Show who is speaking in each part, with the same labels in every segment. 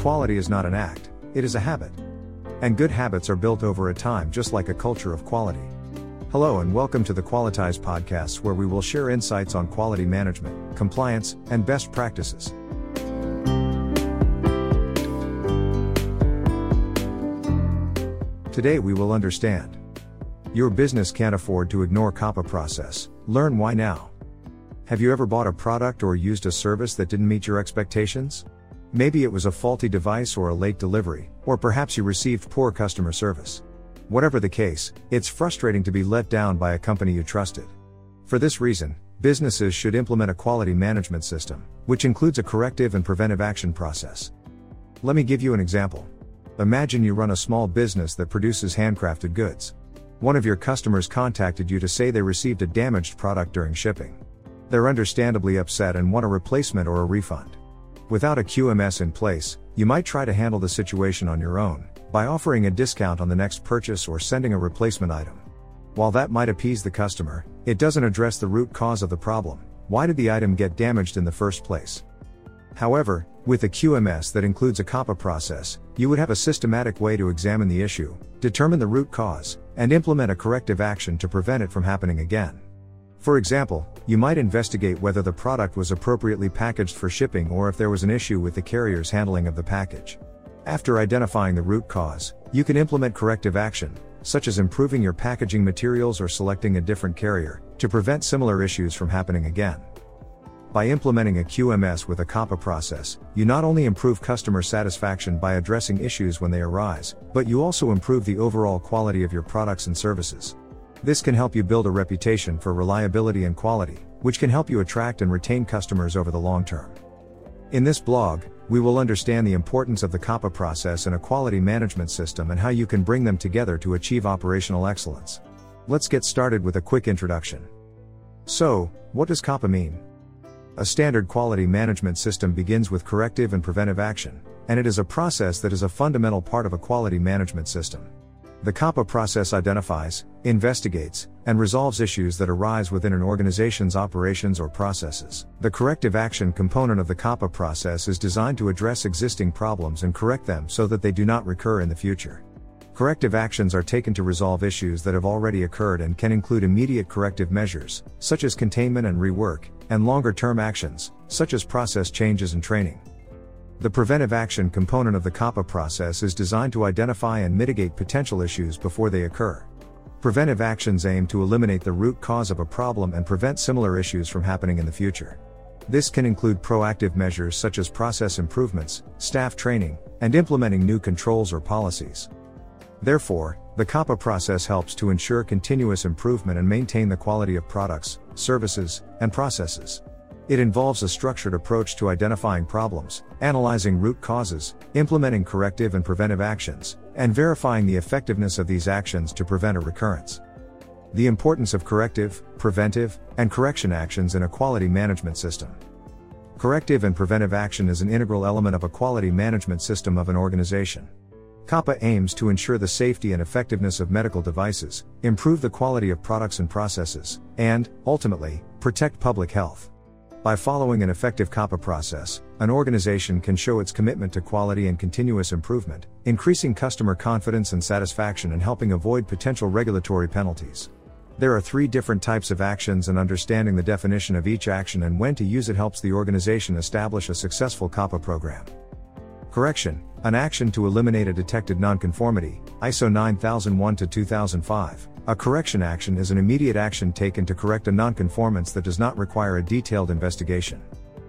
Speaker 1: quality is not an act, it is a habit. And good habits are built over a time just like a culture of quality. Hello and welcome to the Qualityze Podcasts where we will share insights on quality management, compliance, and best practices. Today we will understand. Your business can't afford to ignore CAPA process, learn why now. Have you ever bought a product or used a service that didn't meet your expectations? Maybe it was a faulty device or a late delivery, or perhaps you received poor customer service. Whatever the case, it's frustrating to be let down by a company you trusted. For this reason, businesses should implement a quality management system, which includes a corrective and preventive action process. Let me give you an example. Imagine you run a small business that produces handcrafted goods. One of your customers contacted you to say they received a damaged product during shipping. They're understandably upset and want a replacement or a refund. Without a QMS in place, you might try to handle the situation on your own, by offering a discount on the next purchase or sending a replacement item. While that might appease the customer, it doesn't address the root cause of the problem why did the item get damaged in the first place? However, with a QMS that includes a CAPA process, you would have a systematic way to examine the issue, determine the root cause, and implement a corrective action to prevent it from happening again. For example, you might investigate whether the product was appropriately packaged for shipping or if there was an issue with the carrier's handling of the package. After identifying the root cause, you can implement corrective action, such as improving your packaging materials or selecting a different carrier, to prevent similar issues from happening again. By implementing a QMS with a CAPA process, you not only improve customer satisfaction by addressing issues when they arise, but you also improve the overall quality of your products and services. This can help you build a reputation for reliability and quality, which can help you attract and retain customers over the long term. In this blog, we will understand the importance of the CAPA process and a quality management system and how you can bring them together to achieve operational excellence. Let's get started with a quick introduction. So, what does CAPA mean? A standard quality management system begins with corrective and preventive action, and it is a process that is a fundamental part of a quality management system. The CAPA process identifies, investigates, and resolves issues that arise within an organization's operations or processes. The corrective action component of the CAPA process is designed to address existing problems and correct them so that they do not recur in the future. Corrective actions are taken to resolve issues that have already occurred and can include immediate corrective measures, such as containment and rework, and longer term actions, such as process changes and training. The preventive action component of the CAPA process is designed to identify and mitigate potential issues before they occur. Preventive actions aim to eliminate the root cause of a problem and prevent similar issues from happening in the future. This can include proactive measures such as process improvements, staff training, and implementing new controls or policies. Therefore, the CAPA process helps to ensure continuous improvement and maintain the quality of products, services, and processes. It involves a structured approach to identifying problems, analyzing root causes, implementing corrective and preventive actions, and verifying the effectiveness of these actions to prevent a recurrence. The importance of corrective, preventive, and correction actions in a quality management system. Corrective and preventive action is an integral element of a quality management system of an organization. CAPA aims to ensure the safety and effectiveness of medical devices, improve the quality of products and processes, and, ultimately, protect public health. By following an effective CAPA process, an organization can show its commitment to quality and continuous improvement, increasing customer confidence and satisfaction and helping avoid potential regulatory penalties. There are three different types of actions, and understanding the definition of each action and when to use it helps the organization establish a successful CAPA program. Correction An action to eliminate a detected nonconformity, ISO 9001 2005. A correction action is an immediate action taken to correct a nonconformance that does not require a detailed investigation.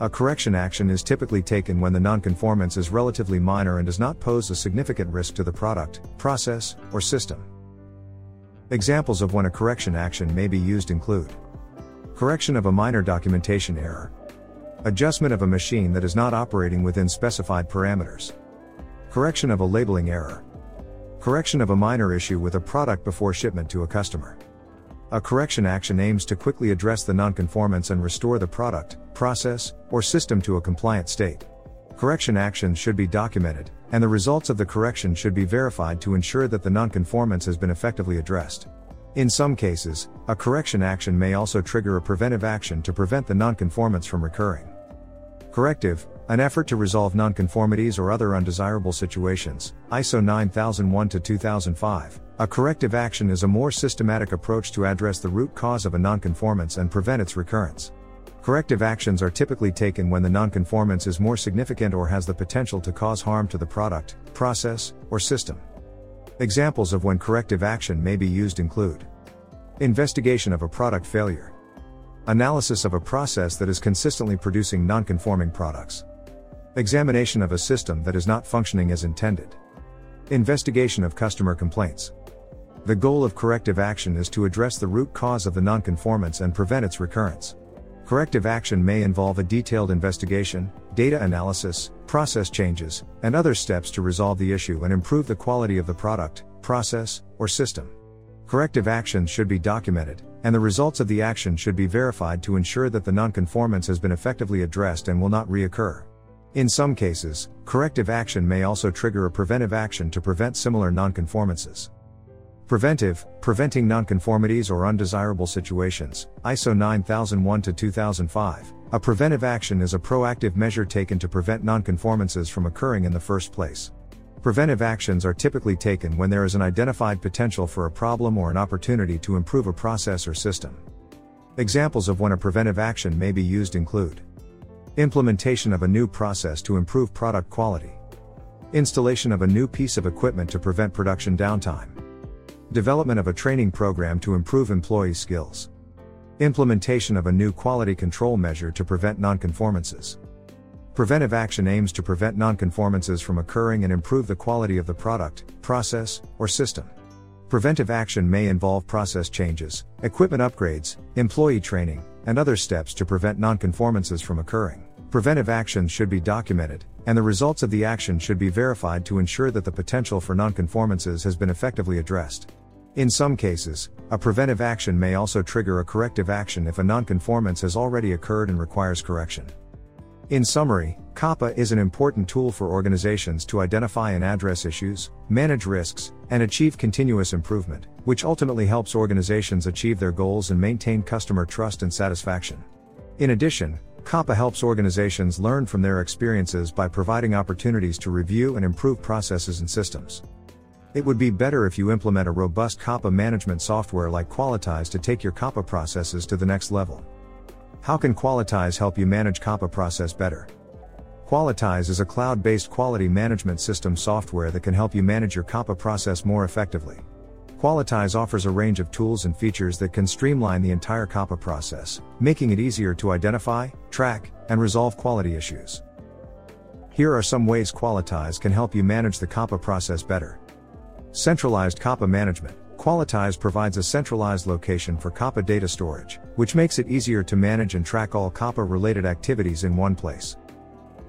Speaker 1: A correction action is typically taken when the nonconformance is relatively minor and does not pose a significant risk to the product, process, or system. Examples of when a correction action may be used include correction of a minor documentation error, adjustment of a machine that is not operating within specified parameters, correction of a labeling error, Correction of a minor issue with a product before shipment to a customer. A correction action aims to quickly address the nonconformance and restore the product, process, or system to a compliant state. Correction actions should be documented, and the results of the correction should be verified to ensure that the nonconformance has been effectively addressed. In some cases, a correction action may also trigger a preventive action to prevent the nonconformance from recurring. Corrective an effort to resolve nonconformities or other undesirable situations, ISO 9001 2005. A corrective action is a more systematic approach to address the root cause of a nonconformance and prevent its recurrence. Corrective actions are typically taken when the nonconformance is more significant or has the potential to cause harm to the product, process, or system. Examples of when corrective action may be used include investigation of a product failure, analysis of a process that is consistently producing nonconforming products, examination of a system that is not functioning as intended, investigation of customer complaints. The goal of corrective action is to address the root cause of the nonconformance and prevent its recurrence. Corrective action may involve a detailed investigation, data analysis, process changes, and other steps to resolve the issue and improve the quality of the product, process, or system. Corrective actions should be documented, and the results of the action should be verified to ensure that the nonconformance has been effectively addressed and will not reoccur. In some cases, corrective action may also trigger a preventive action to prevent similar nonconformances. Preventive, preventing nonconformities or undesirable situations, ISO 9001 2005. A preventive action is a proactive measure taken to prevent nonconformances from occurring in the first place. Preventive actions are typically taken when there is an identified potential for a problem or an opportunity to improve a process or system. Examples of when a preventive action may be used include implementation of a new process to improve product quality, installation of a new piece of equipment to prevent production downtime Development of a training program to improve employee skills. Implementation of a new quality control measure to prevent nonconformances. Preventive action aims to prevent nonconformances from occurring and improve the quality of the product, process, or system. Preventive action may involve process changes, equipment upgrades, employee training, and other steps to prevent nonconformances from occurring. Preventive actions should be documented, and the results of the action should be verified to ensure that the potential for nonconformances has been effectively addressed. In some cases, a preventive action may also trigger a corrective action if a nonconformance has already occurred and requires correction. In summary, CAPA is an important tool for organizations to identify and address issues, manage risks, and achieve continuous improvement, which ultimately helps organizations achieve their goals and maintain customer trust and satisfaction. In addition, CAPA helps organizations learn from their experiences by providing opportunities to review and improve processes and systems. It would be better if you implement a robust CAPA management software like Qualityze to take your CAPA processes to the next level. How can Qualityze help you manage CAPA process better? Qualityze is a cloud based quality management system software that can help you manage your CAPA process more effectively. Qualityze offers a range of tools and features that can streamline the entire CAPA process, making it easier to identify, track, and resolve quality issues. Here are some ways Qualityze can help you manage the CAPA process better. Centralized CAPA management. Qualityze provides a centralized location for CAPA data storage, which makes it easier to manage and track all CAPA related activities in one place.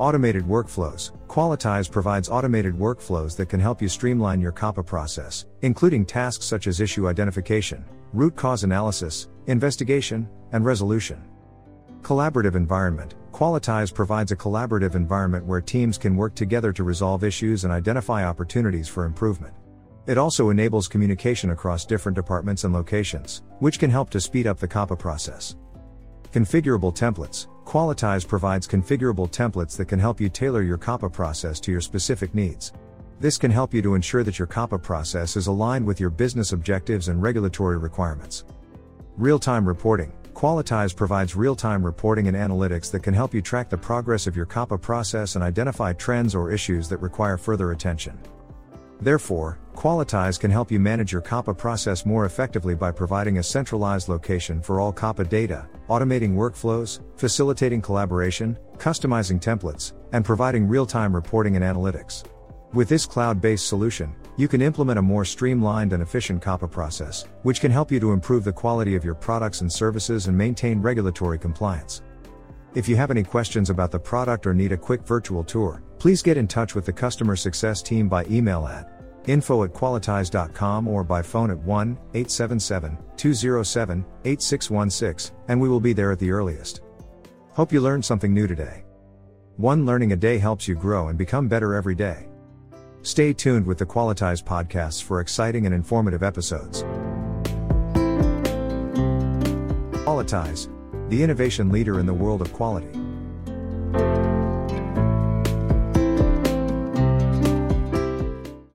Speaker 1: Automated workflows. Qualityze provides automated workflows that can help you streamline your CAPA process, including tasks such as issue identification, root cause analysis, investigation, and resolution. Collaborative environment. Qualityze provides a collaborative environment where teams can work together to resolve issues and identify opportunities for improvement. It also enables communication across different departments and locations, which can help to speed up the CAPA process. Configurable templates. Qualityze provides configurable templates that can help you tailor your CAPA process to your specific needs. This can help you to ensure that your CAPA process is aligned with your business objectives and regulatory requirements. Real time reporting. Qualityze provides real time reporting and analytics that can help you track the progress of your CAPA process and identify trends or issues that require further attention. Therefore, Qualityze can help you manage your CAPA process more effectively by providing a centralized location for all CAPA data, automating workflows, facilitating collaboration, customizing templates, and providing real time reporting and analytics. With this cloud based solution, you can implement a more streamlined and efficient CAPA process, which can help you to improve the quality of your products and services and maintain regulatory compliance. If you have any questions about the product or need a quick virtual tour, please get in touch with the customer success team by email at info at qualityze.com or by phone at 1 877 207 8616, and we will be there at the earliest. Hope you learned something new today. One learning a day helps you grow and become better every day. Stay tuned with the Qualityze podcasts for exciting and informative episodes. Qualityze, the innovation leader in the world of quality.